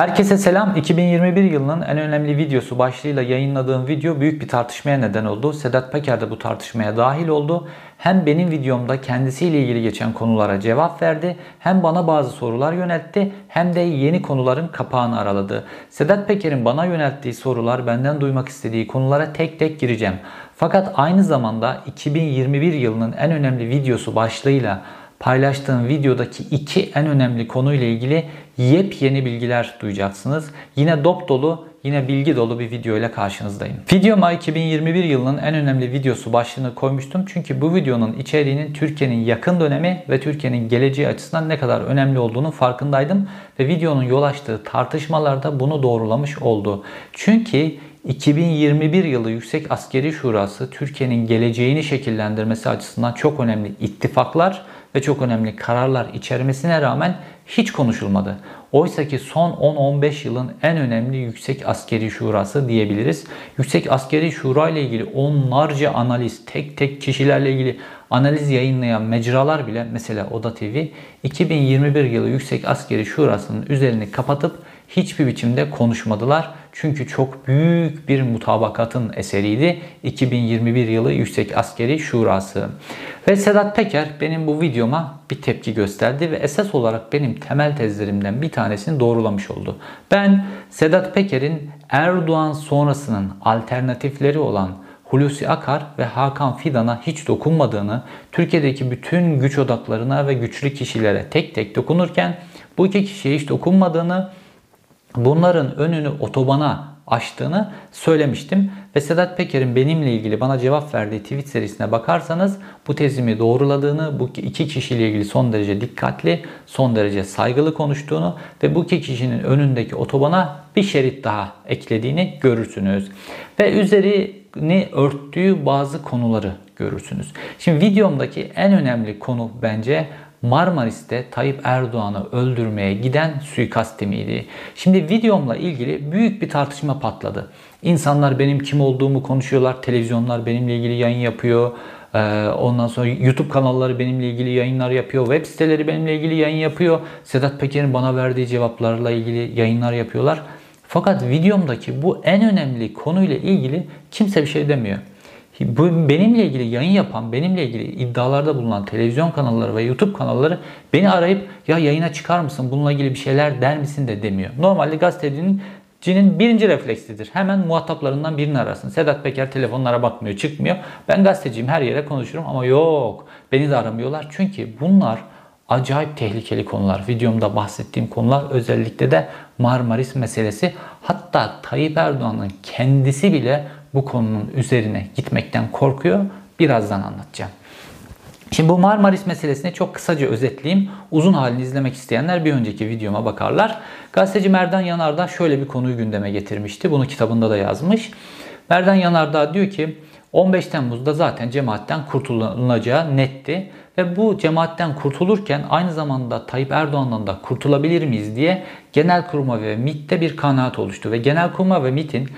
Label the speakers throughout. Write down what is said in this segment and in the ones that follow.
Speaker 1: Herkese selam. 2021 yılının en önemli videosu başlığıyla yayınladığım video büyük bir tartışmaya neden oldu. Sedat Peker de bu tartışmaya dahil oldu. Hem benim videomda kendisiyle ilgili geçen konulara cevap verdi, hem bana bazı sorular yöneltti, hem de yeni konuların kapağını araladı. Sedat Peker'in bana yönelttiği sorular, benden duymak istediği konulara tek tek gireceğim. Fakat aynı zamanda 2021 yılının en önemli videosu başlığıyla paylaştığım videodaki iki en önemli konuyla ilgili yepyeni bilgiler duyacaksınız. Yine dop dolu, yine bilgi dolu bir video ile karşınızdayım. Videoma 2021 yılının en önemli videosu başlığını koymuştum. Çünkü bu videonun içeriğinin Türkiye'nin yakın dönemi ve Türkiye'nin geleceği açısından ne kadar önemli olduğunu farkındaydım. Ve videonun yol açtığı tartışmalarda bunu doğrulamış oldu. Çünkü 2021 yılı Yüksek Askeri Şurası Türkiye'nin geleceğini şekillendirmesi açısından çok önemli ittifaklar ve çok önemli kararlar içermesine rağmen hiç konuşulmadı. Oysa ki son 10-15 yılın en önemli Yüksek Askeri Şurası diyebiliriz. Yüksek Askeri Şura ile ilgili onlarca analiz, tek tek kişilerle ilgili analiz yayınlayan mecralar bile mesela Oda TV 2021 yılı Yüksek Askeri Şurası'nın üzerini kapatıp hiçbir biçimde konuşmadılar. Çünkü çok büyük bir mutabakatın eseriydi 2021 yılı Yüksek Askeri Şurası. Ve Sedat Peker benim bu videoma bir tepki gösterdi ve esas olarak benim temel tezlerimden bir tanesini doğrulamış oldu. Ben Sedat Peker'in Erdoğan sonrasının alternatifleri olan Hulusi Akar ve Hakan Fidan'a hiç dokunmadığını, Türkiye'deki bütün güç odaklarına ve güçlü kişilere tek tek dokunurken bu iki kişiye hiç dokunmadığını bunların önünü otobana açtığını söylemiştim. Ve Sedat Peker'in benimle ilgili bana cevap verdiği tweet serisine bakarsanız bu tezimi doğruladığını, bu iki kişiyle ilgili son derece dikkatli, son derece saygılı konuştuğunu ve bu iki kişinin önündeki otobana bir şerit daha eklediğini görürsünüz. Ve üzerini örttüğü bazı konuları görürsünüz. Şimdi videomdaki en önemli konu bence Marmaris'te Tayyip Erdoğan'ı öldürmeye giden suikast timiydi. Şimdi videomla ilgili büyük bir tartışma patladı. İnsanlar benim kim olduğumu konuşuyorlar. Televizyonlar benimle ilgili yayın yapıyor. Ee, ondan sonra YouTube kanalları benimle ilgili yayınlar yapıyor. Web siteleri benimle ilgili yayın yapıyor. Sedat Peker'in bana verdiği cevaplarla ilgili yayınlar yapıyorlar. Fakat videomdaki bu en önemli konuyla ilgili kimse bir şey demiyor. Bu benimle ilgili yayın yapan, benimle ilgili iddialarda bulunan televizyon kanalları ve YouTube kanalları beni arayıp ya yayına çıkar mısın, bununla ilgili bir şeyler der misin de demiyor. Normalde gazetecinin Cinin birinci refleksidir. Hemen muhataplarından birini arasın. Sedat Peker telefonlara bakmıyor, çıkmıyor. Ben gazeteciyim, her yere konuşurum ama yok. Beni de aramıyorlar. Çünkü bunlar acayip tehlikeli konular. Videomda bahsettiğim konular özellikle de Marmaris meselesi. Hatta Tayyip Erdoğan'ın kendisi bile bu konunun üzerine gitmekten korkuyor. Birazdan anlatacağım. Şimdi bu Marmaris meselesini çok kısaca özetleyeyim. Uzun halini izlemek isteyenler bir önceki videoma bakarlar. Gazeteci Merdan Yanardağ şöyle bir konuyu gündeme getirmişti. Bunu kitabında da yazmış. Merdan Yanardağ diyor ki 15 Temmuz'da zaten cemaatten kurtulunacağı netti. Ve bu cemaatten kurtulurken aynı zamanda Tayyip Erdoğan'dan da kurtulabilir miyiz diye Genelkurmay ve MİT'te bir kanaat oluştu. Ve Genelkurmay ve MİT'in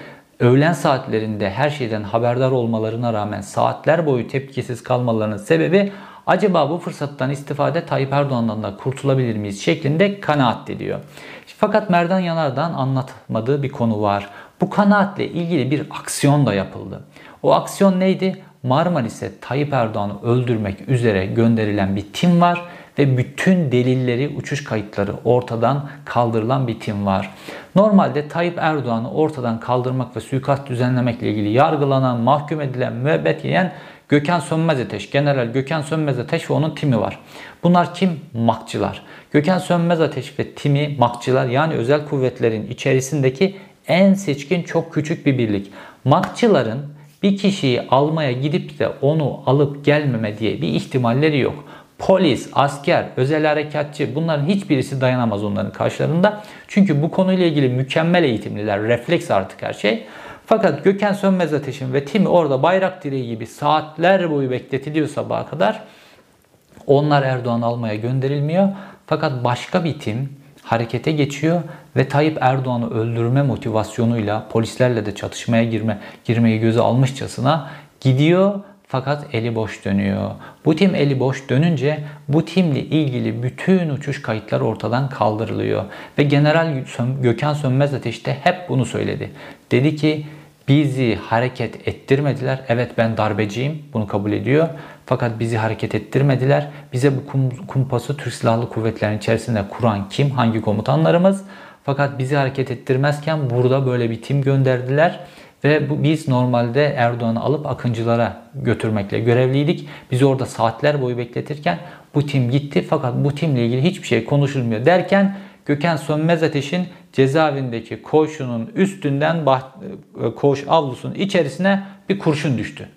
Speaker 1: öğlen saatlerinde her şeyden haberdar olmalarına rağmen saatler boyu tepkisiz kalmalarının sebebi acaba bu fırsattan istifade Tayyip Erdoğan'dan da kurtulabilir miyiz şeklinde kanaat ediyor. Fakat Merdan Yanar'dan anlatmadığı bir konu var. Bu kanaatle ilgili bir aksiyon da yapıldı. O aksiyon neydi? Marmaris'e Tayyip Erdoğan'ı öldürmek üzere gönderilen bir tim var ve bütün delilleri, uçuş kayıtları ortadan kaldırılan bir tim var. Normalde Tayyip Erdoğan'ı ortadan kaldırmak ve suikast düzenlemekle ilgili yargılanan, mahkum edilen, müebbet yiyen Gökhan Sönmez Ateş, General Gökhan Sönmez Ateş ve onun timi var. Bunlar kim? Makçılar. Gökhan Sönmez Ateş ve timi makçılar yani özel kuvvetlerin içerisindeki en seçkin çok küçük bir birlik. Makçıların bir kişiyi almaya gidip de onu alıp gelmeme diye bir ihtimalleri yok. Polis, asker, özel harekatçı bunların hiçbirisi dayanamaz onların karşılarında. Çünkü bu konuyla ilgili mükemmel eğitimliler, refleks artık her şey. Fakat Gökhan Sönmez Ateş'in ve timi orada bayrak direği gibi saatler boyu bekletiliyor sabaha kadar. Onlar Erdoğan almaya gönderilmiyor. Fakat başka bir tim harekete geçiyor ve Tayyip Erdoğan'ı öldürme motivasyonuyla polislerle de çatışmaya girme girmeyi göze almışçasına gidiyor fakat eli boş dönüyor. Bu tim eli boş dönünce bu timle ilgili bütün uçuş kayıtları ortadan kaldırılıyor. Ve General Gökhan Sönmez Ateş de hep bunu söyledi. Dedi ki bizi hareket ettirmediler. Evet ben darbeciyim bunu kabul ediyor. Fakat bizi hareket ettirmediler. Bize bu kumpası Türk Silahlı Kuvvetleri'nin içerisinde kuran kim? Hangi komutanlarımız? Fakat bizi hareket ettirmezken burada böyle bir tim gönderdiler. Ve bu, biz normalde Erdoğan'ı alıp Akıncılara götürmekle görevliydik. Bizi orada saatler boyu bekletirken bu tim gitti. Fakat bu timle ilgili hiçbir şey konuşulmuyor derken Gökhan Sönmez Ateş'in cezaevindeki koğuşunun üstünden e, koğuş avlusunun içerisine bir kurşun düştü.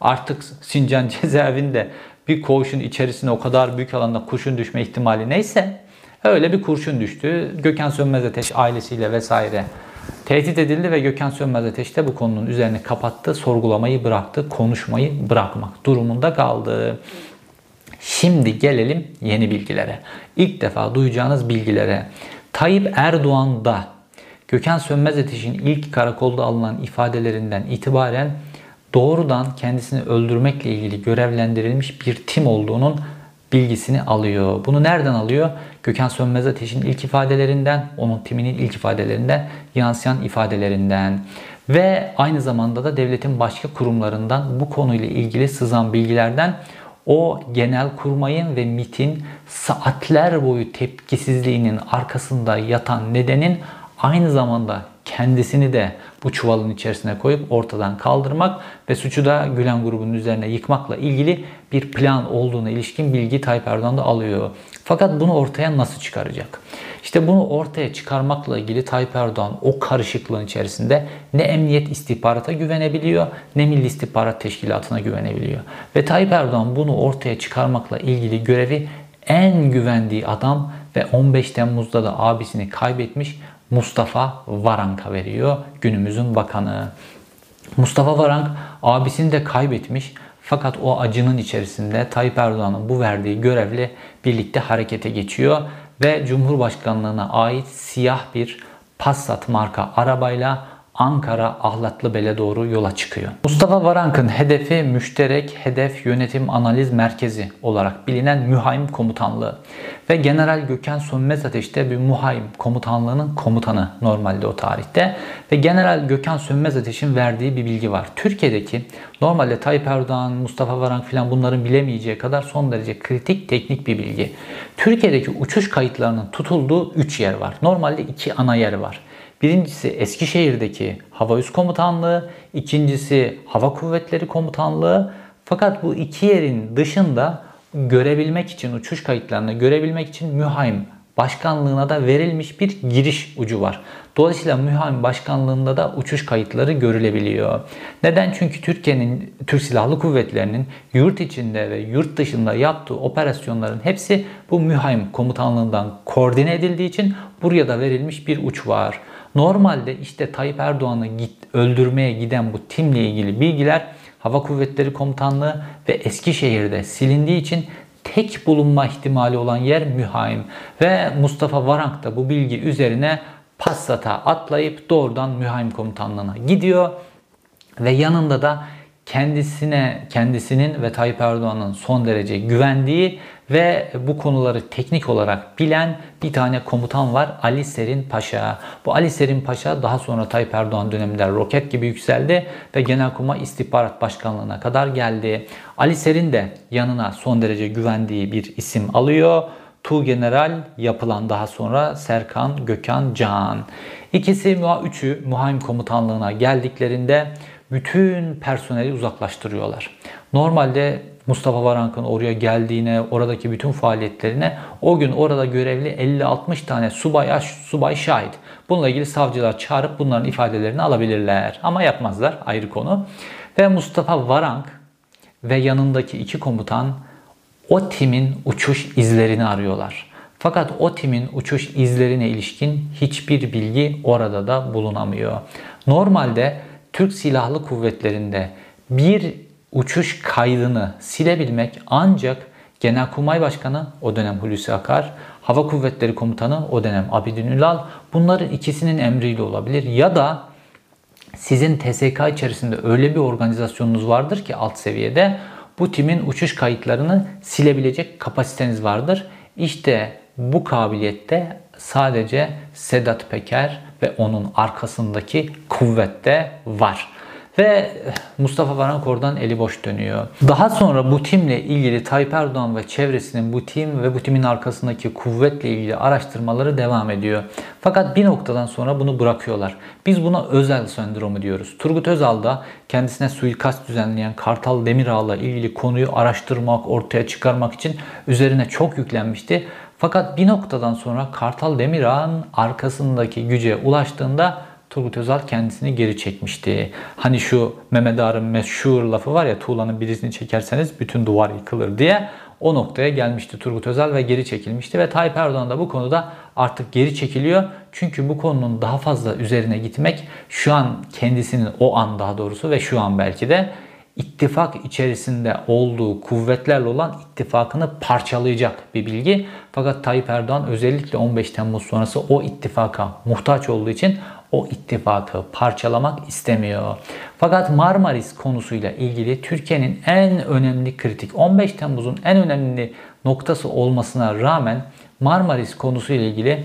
Speaker 1: Artık Sincan cezaevinde bir koğuşun içerisine o kadar büyük alanda kurşun düşme ihtimali neyse öyle bir kurşun düştü. Gökhan Sönmez Ateş ailesiyle vesaire tehdit edildi ve Gökhan Sönmez Ateş bu konunun üzerine kapattı, sorgulamayı bıraktı, konuşmayı bırakmak durumunda kaldı. Şimdi gelelim yeni bilgilere. İlk defa duyacağınız bilgilere. Tayyip Erdoğan da Gökhan Sönmez Ateş'in ilk karakolda alınan ifadelerinden itibaren doğrudan kendisini öldürmekle ilgili görevlendirilmiş bir tim olduğunun bilgisini alıyor. Bunu nereden alıyor? Gökhan Sönmez Ateş'in ilk ifadelerinden, onun timinin ilk ifadelerinden, yansıyan ifadelerinden ve aynı zamanda da devletin başka kurumlarından bu konuyla ilgili sızan bilgilerden o genel kurmayın ve MIT'in saatler boyu tepkisizliğinin arkasında yatan nedenin aynı zamanda kendisini de bu çuvalın içerisine koyup ortadan kaldırmak ve suçu da Gülen grubunun üzerine yıkmakla ilgili bir plan olduğuna ilişkin bilgi Tayyip Erdoğan da alıyor. Fakat bunu ortaya nasıl çıkaracak? İşte bunu ortaya çıkarmakla ilgili Tayyip Erdoğan o karışıklığın içerisinde ne emniyet istihbarata güvenebiliyor ne Milli İstihbarat Teşkilatı'na güvenebiliyor. Ve Tayyip Erdoğan bunu ortaya çıkarmakla ilgili görevi en güvendiği adam ve 15 Temmuz'da da abisini kaybetmiş Mustafa Varank'a veriyor günümüzün bakanı. Mustafa Varank abisini de kaybetmiş fakat o acının içerisinde Tayyip Erdoğan'ın bu verdiği görevle birlikte harekete geçiyor ve Cumhurbaşkanlığına ait siyah bir Passat marka arabayla Ankara Ahlatlıbel'e doğru yola çıkıyor. Mustafa Varank'ın hedefi müşterek hedef yönetim analiz merkezi olarak bilinen Mühaim Komutanlığı ve General Gökhan Sönmez Ateş'te bir Muhaim Komutanlığı'nın komutanı normalde o tarihte ve General Gökhan Sönmez Ateş'in verdiği bir bilgi var. Türkiye'deki normalde Tayyip Erdoğan, Mustafa Varank filan bunların bilemeyeceği kadar son derece kritik teknik bir bilgi. Türkiye'deki uçuş kayıtlarının tutulduğu 3 yer var. Normalde 2 ana yer var. Birincisi Eskişehir'deki Hava Üst Komutanlığı, ikincisi Hava Kuvvetleri Komutanlığı. Fakat bu iki yerin dışında görebilmek için, uçuş kayıtlarını görebilmek için mühaim başkanlığına da verilmiş bir giriş ucu var. Dolayısıyla mühaim başkanlığında da uçuş kayıtları görülebiliyor. Neden? Çünkü Türkiye'nin, Türk Silahlı Kuvvetleri'nin yurt içinde ve yurt dışında yaptığı operasyonların hepsi bu mühaim komutanlığından koordine edildiği için buraya da verilmiş bir uç var. Normalde işte Tayyip Erdoğan'ı öldürmeye giden bu timle ilgili bilgiler Hava Kuvvetleri Komutanlığı ve Eskişehir'de silindiği için tek bulunma ihtimali olan yer Mühaim. Ve Mustafa Varank da bu bilgi üzerine Passat'a atlayıp doğrudan Mühaim Komutanlığı'na gidiyor. Ve yanında da kendisine, kendisinin ve Tayyip Erdoğan'ın son derece güvendiği ve bu konuları teknik olarak bilen bir tane komutan var Ali Serin Paşa. Bu Ali Serin Paşa daha sonra Tayyip Erdoğan döneminde roket gibi yükseldi ve Genelkurmay İstihbarat Başkanlığı'na kadar geldi. Ali Serin de yanına son derece güvendiği bir isim alıyor. Tu General yapılan daha sonra Serkan Gökhan Can. İkisi üçü Muhaim Komutanlığı'na geldiklerinde bütün personeli uzaklaştırıyorlar. Normalde Mustafa Varank'ın oraya geldiğine, oradaki bütün faaliyetlerine o gün orada görevli 50-60 tane subay, subay şahit. Bununla ilgili savcılar çağırıp bunların ifadelerini alabilirler. Ama yapmazlar ayrı konu. Ve Mustafa Varank ve yanındaki iki komutan o timin uçuş izlerini arıyorlar. Fakat o timin uçuş izlerine ilişkin hiçbir bilgi orada da bulunamıyor. Normalde Türk Silahlı Kuvvetleri'nde bir uçuş kaydını silebilmek ancak Genelkurmay Başkanı o dönem Hulusi Akar, Hava Kuvvetleri Komutanı o dönem Abidin Ülal bunların ikisinin emriyle olabilir ya da Sizin TSK içerisinde öyle bir organizasyonunuz vardır ki alt seviyede bu timin uçuş kayıtlarını silebilecek kapasiteniz vardır. İşte bu kabiliyette sadece Sedat Peker ve onun arkasındaki kuvvette var. Ve Mustafa Varank oradan eli boş dönüyor. Daha sonra bu timle ilgili Tayyip Erdoğan ve çevresinin bu tim ve bu timin arkasındaki kuvvetle ilgili araştırmaları devam ediyor. Fakat bir noktadan sonra bunu bırakıyorlar. Biz buna özel sendromu diyoruz. Turgut Özal da kendisine suikast düzenleyen Kartal Demirağ'la ilgili konuyu araştırmak, ortaya çıkarmak için üzerine çok yüklenmişti. Fakat bir noktadan sonra Kartal Demirağ'ın arkasındaki güce ulaştığında Turgut Özal kendisini geri çekmişti. Hani şu Mehmet Ağar'ın meşhur lafı var ya tuğlanın birisini çekerseniz bütün duvar yıkılır diye o noktaya gelmişti Turgut Özal ve geri çekilmişti ve Tayyip Erdoğan da bu konuda artık geri çekiliyor. Çünkü bu konunun daha fazla üzerine gitmek şu an kendisinin o an daha doğrusu ve şu an belki de ittifak içerisinde olduğu kuvvetlerle olan ittifakını parçalayacak bir bilgi. Fakat Tayyip Erdoğan özellikle 15 Temmuz sonrası o ittifaka muhtaç olduğu için o ittifakı parçalamak istemiyor. Fakat Marmaris konusuyla ilgili Türkiye'nin en önemli kritik 15 Temmuz'un en önemli noktası olmasına rağmen Marmaris konusuyla ilgili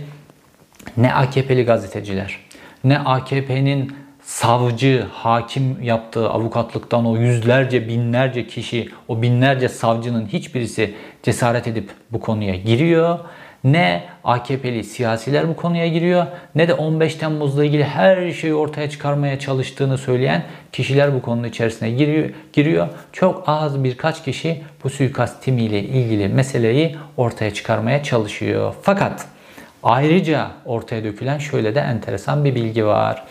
Speaker 1: ne AKP'li gazeteciler ne AKP'nin savcı, hakim yaptığı avukatlıktan o yüzlerce, binlerce kişi, o binlerce savcının hiçbirisi cesaret edip bu konuya giriyor. Ne AKP'li siyasiler bu konuya giriyor ne de 15 Temmuz'la ilgili her şeyi ortaya çıkarmaya çalıştığını söyleyen kişiler bu konunun içerisine giriyor. giriyor. Çok az birkaç kişi bu suikast timiyle ilgili meseleyi ortaya çıkarmaya çalışıyor. Fakat ayrıca ortaya dökülen şöyle de enteresan bir bilgi var.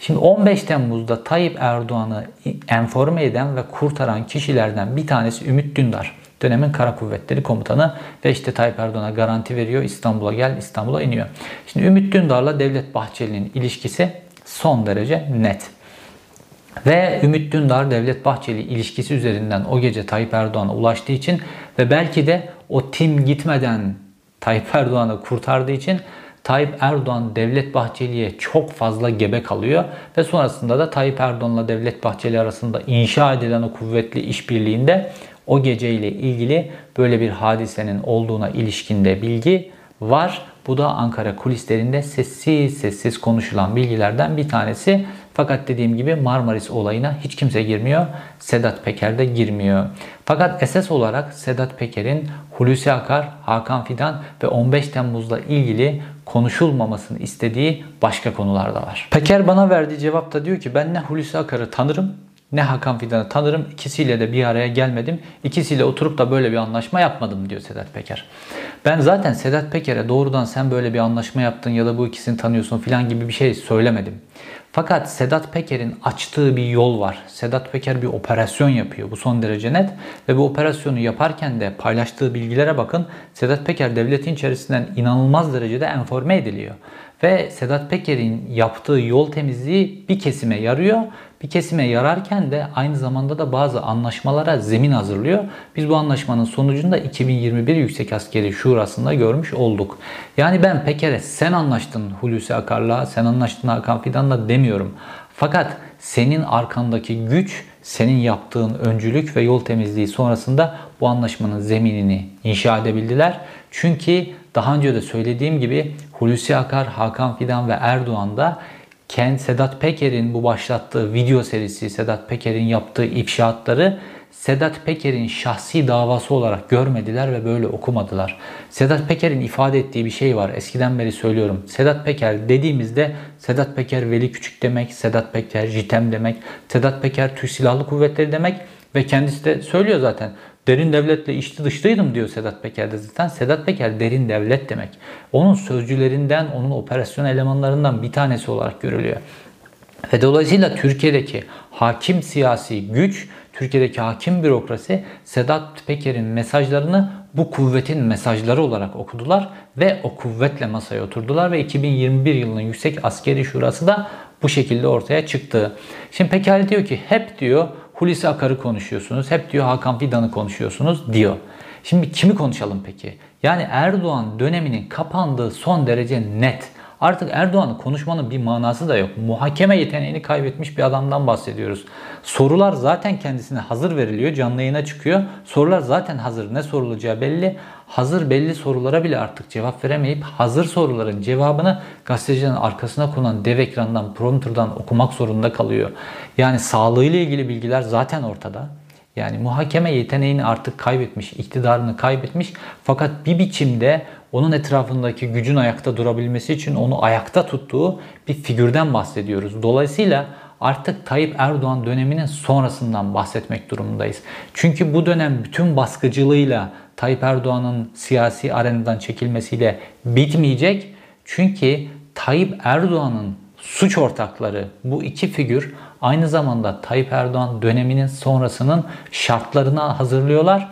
Speaker 1: Şimdi 15 Temmuz'da Tayyip Erdoğan'ı enforme eden ve kurtaran kişilerden bir tanesi Ümit Dündar. Dönemin Kara Kuvvetleri Komutanı ve işte Tayyip Erdoğan'a garanti veriyor. İstanbul'a gel, İstanbul'a iniyor. Şimdi Ümit Dündar'la Devlet Bahçeli'nin ilişkisi son derece net. Ve Ümit Dündar Devlet Bahçeli ilişkisi üzerinden o gece Tayyip Erdoğan'a ulaştığı için ve belki de o tim gitmeden Tayyip Erdoğan'ı kurtardığı için Tayyip Erdoğan Devlet Bahçeli'ye çok fazla gebe kalıyor ve sonrasında da Tayyip Erdoğan'la Devlet Bahçeli arasında inşa edilen o kuvvetli işbirliğinde o geceyle ilgili böyle bir hadisenin olduğuna ilişkinde bilgi var. Bu da Ankara kulislerinde sessiz sessiz konuşulan bilgilerden bir tanesi. Fakat dediğim gibi Marmaris olayına hiç kimse girmiyor. Sedat Peker de girmiyor. Fakat esas olarak Sedat Peker'in Hulusi Akar, Hakan Fidan ve 15 Temmuz'la ilgili konuşulmamasını istediği başka konular da var. Peker bana verdiği cevapta diyor ki ben ne Hulusi Akar'ı tanırım ne Hakan Fidan'ı tanırım. İkisiyle de bir araya gelmedim. İkisiyle oturup da böyle bir anlaşma yapmadım diyor Sedat Peker. Ben zaten Sedat Peker'e doğrudan sen böyle bir anlaşma yaptın ya da bu ikisini tanıyorsun filan gibi bir şey söylemedim. Fakat Sedat Peker'in açtığı bir yol var. Sedat Peker bir operasyon yapıyor. Bu son derece net. Ve bu operasyonu yaparken de paylaştığı bilgilere bakın. Sedat Peker devletin içerisinden inanılmaz derecede enforme ediliyor. Ve Sedat Peker'in yaptığı yol temizliği bir kesime yarıyor. Bir kesime yararken de aynı zamanda da bazı anlaşmalara zemin hazırlıyor. Biz bu anlaşmanın sonucunda 2021 Yüksek Askeri Şurası'nda görmüş olduk. Yani ben Peker'e sen anlaştın Hulusi Akar'la, sen anlaştın Hakan Fidan'la demiyorum. Fakat senin arkandaki güç, senin yaptığın öncülük ve yol temizliği sonrasında bu anlaşmanın zeminini inşa edebildiler. Çünkü daha önce de söylediğim gibi Hulusi Akar, Hakan Fidan ve Erdoğan da Kent Sedat Peker'in bu başlattığı video serisi, Sedat Peker'in yaptığı ifşaatları Sedat Peker'in şahsi davası olarak görmediler ve böyle okumadılar. Sedat Peker'in ifade ettiği bir şey var. Eskiden beri söylüyorum. Sedat Peker dediğimizde Sedat Peker Veli Küçük demek, Sedat Peker Jitem demek, Sedat Peker Türk Silahlı Kuvvetleri demek ve kendisi de söylüyor zaten. Derin devletle içli dışlıydım diyor Sedat Peker'de zaten. Sedat Peker derin devlet demek. Onun sözcülerinden, onun operasyon elemanlarından bir tanesi olarak görülüyor. Ve dolayısıyla Türkiye'deki hakim siyasi güç, Türkiye'deki hakim bürokrasi Sedat Peker'in mesajlarını bu kuvvetin mesajları olarak okudular ve o kuvvetle masaya oturdular ve 2021 yılının Yüksek Askeri Şurası da bu şekilde ortaya çıktı. Şimdi Peker diyor ki hep diyor Hulusi Akar'ı konuşuyorsunuz. Hep diyor Hakan Fidan'ı konuşuyorsunuz diyor. Şimdi kimi konuşalım peki? Yani Erdoğan döneminin kapandığı son derece net. Artık Erdoğan'ın konuşmanın bir manası da yok. Muhakeme yeteneğini kaybetmiş bir adamdan bahsediyoruz. Sorular zaten kendisine hazır veriliyor. Canlı yayına çıkıyor. Sorular zaten hazır. Ne sorulacağı belli. Hazır belli sorulara bile artık cevap veremeyip hazır soruların cevabını gazetecinin arkasına konan dev ekrandan, prompterdan okumak zorunda kalıyor. Yani sağlığıyla ilgili bilgiler zaten ortada. Yani muhakeme yeteneğini artık kaybetmiş, iktidarını kaybetmiş. Fakat bir biçimde onun etrafındaki gücün ayakta durabilmesi için onu ayakta tuttuğu bir figürden bahsediyoruz. Dolayısıyla artık Tayyip Erdoğan döneminin sonrasından bahsetmek durumundayız. Çünkü bu dönem bütün baskıcılığıyla Tayyip Erdoğan'ın siyasi arenadan çekilmesiyle bitmeyecek. Çünkü Tayyip Erdoğan'ın suç ortakları bu iki figür aynı zamanda Tayyip Erdoğan döneminin sonrasının şartlarına hazırlıyorlar.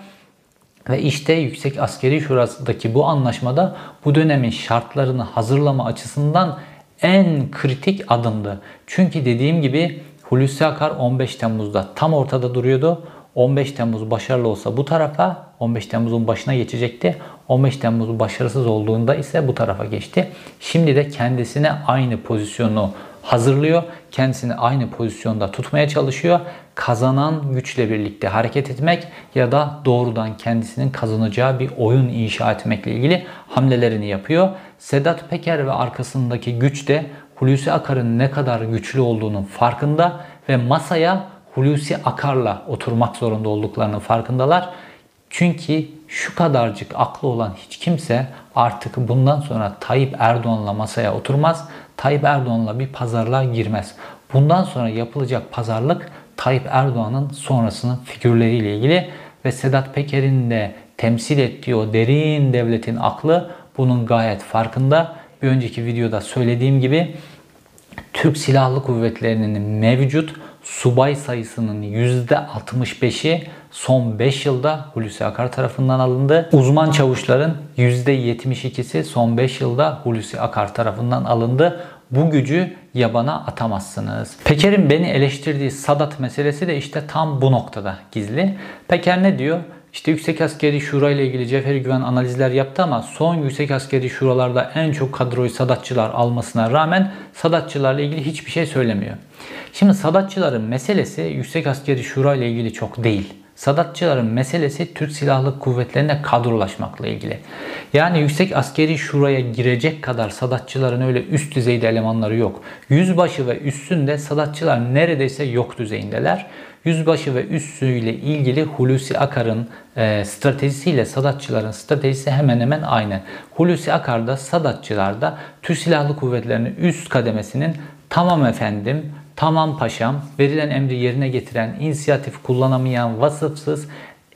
Speaker 1: Ve işte Yüksek Askeri Şurası'ndaki bu anlaşmada bu dönemin şartlarını hazırlama açısından en kritik adımdı. Çünkü dediğim gibi Hulusi Akar 15 Temmuz'da tam ortada duruyordu. 15 Temmuz başarılı olsa bu tarafa, 15 Temmuz'un başına geçecekti. 15 Temmuz başarısız olduğunda ise bu tarafa geçti. Şimdi de kendisine aynı pozisyonu hazırlıyor. Kendisini aynı pozisyonda tutmaya çalışıyor. Kazanan güçle birlikte hareket etmek ya da doğrudan kendisinin kazanacağı bir oyun inşa etmekle ilgili hamlelerini yapıyor. Sedat Peker ve arkasındaki güç de Hulusi Akar'ın ne kadar güçlü olduğunun farkında ve masaya Hulusi Akar'la oturmak zorunda olduklarının farkındalar. Çünkü şu kadarcık aklı olan hiç kimse artık bundan sonra Tayyip Erdoğan'la masaya oturmaz. Tayyip Erdoğan'la bir pazarlığa girmez. Bundan sonra yapılacak pazarlık Tayyip Erdoğan'ın sonrasının figürleriyle ilgili ve Sedat Peker'in de temsil ettiği o derin devletin aklı bunun gayet farkında. Bir önceki videoda söylediğim gibi Türk Silahlı Kuvvetleri'nin mevcut subay sayısının %65'i son 5 yılda Hulusi Akar tarafından alındı. Uzman çavuşların %72'si son 5 yılda Hulusi Akar tarafından alındı. Bu gücü yabana atamazsınız. Peker'in beni eleştirdiği Sadat meselesi de işte tam bu noktada gizli. Peker ne diyor? İşte Yüksek Askeri Şura ile ilgili Cevheri Güven analizler yaptı ama son Yüksek Askeri Şuralarda en çok kadroyu Sadatçılar almasına rağmen Sadatçılarla ilgili hiçbir şey söylemiyor. Şimdi Sadatçıların meselesi Yüksek Askeri Şura ile ilgili çok değil. Sadatçıların meselesi Türk Silahlı Kuvvetlerine kadrolaşmakla ilgili. Yani yüksek askeri şuraya girecek kadar Sadatçıların öyle üst düzeyde elemanları yok. Yüzbaşı ve üstünde Sadatçılar neredeyse yok düzeyindeler. Yüzbaşı ve üssüyle ilgili Hulusi Akar'ın e, stratejisiyle Sadatçıların stratejisi hemen hemen aynı. Hulusi Akar'da Sadatçılar'da Türk Silahlı Kuvvetleri'nin üst kademesinin tamam efendim tamam paşam verilen emri yerine getiren, inisiyatif kullanamayan, vasıfsız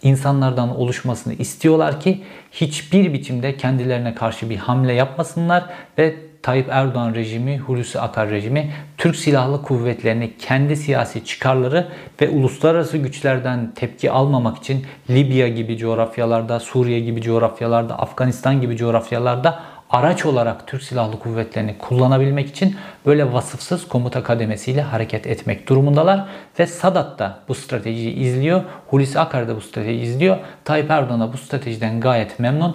Speaker 1: insanlardan oluşmasını istiyorlar ki hiçbir biçimde kendilerine karşı bir hamle yapmasınlar ve Tayyip Erdoğan rejimi, Hulusi Akar rejimi Türk Silahlı Kuvvetleri'ni kendi siyasi çıkarları ve uluslararası güçlerden tepki almamak için Libya gibi coğrafyalarda, Suriye gibi coğrafyalarda, Afganistan gibi coğrafyalarda araç olarak Türk Silahlı Kuvvetleri'ni kullanabilmek için böyle vasıfsız komuta kademesiyle hareket etmek durumundalar. Ve Sadat da bu stratejiyi izliyor. Hulusi Akar da bu stratejiyi izliyor. Tayyip Erdoğan da bu stratejiden gayet memnun.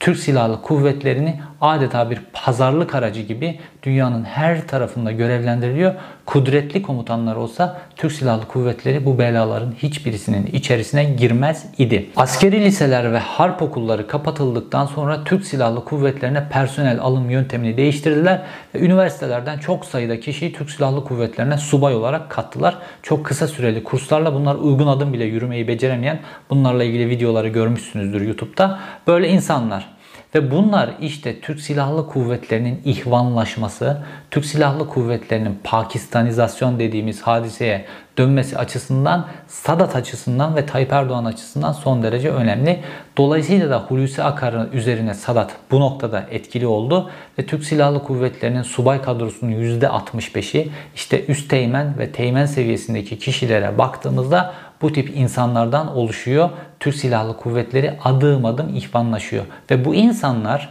Speaker 1: Türk Silahlı Kuvvetleri'ni adeta bir pazarlık aracı gibi dünyanın her tarafında görevlendiriliyor. Kudretli komutanlar olsa Türk Silahlı Kuvvetleri bu belaların hiçbirisinin içerisine girmez idi. Askeri liseler ve harp okulları kapatıldıktan sonra Türk Silahlı Kuvvetlerine personel alım yöntemini değiştirdiler ve üniversitelerden çok sayıda kişiyi Türk Silahlı Kuvvetlerine subay olarak kattılar. Çok kısa süreli kurslarla bunlar uygun adım bile yürümeyi beceremeyen bunlarla ilgili videoları görmüşsünüzdür YouTube'da. Böyle insanlar ve bunlar işte Türk Silahlı Kuvvetleri'nin ihvanlaşması, Türk Silahlı Kuvvetleri'nin Pakistanizasyon dediğimiz hadiseye dönmesi açısından, Sadat açısından ve Tayyip Erdoğan açısından son derece önemli. Dolayısıyla da Hulusi Akar'ın üzerine Sadat bu noktada etkili oldu ve Türk Silahlı Kuvvetleri'nin subay kadrosunun %65'i işte üst teğmen ve teğmen seviyesindeki kişilere baktığımızda bu tip insanlardan oluşuyor. Türk Silahlı Kuvvetleri adım adım ihvanlaşıyor. Ve bu insanlar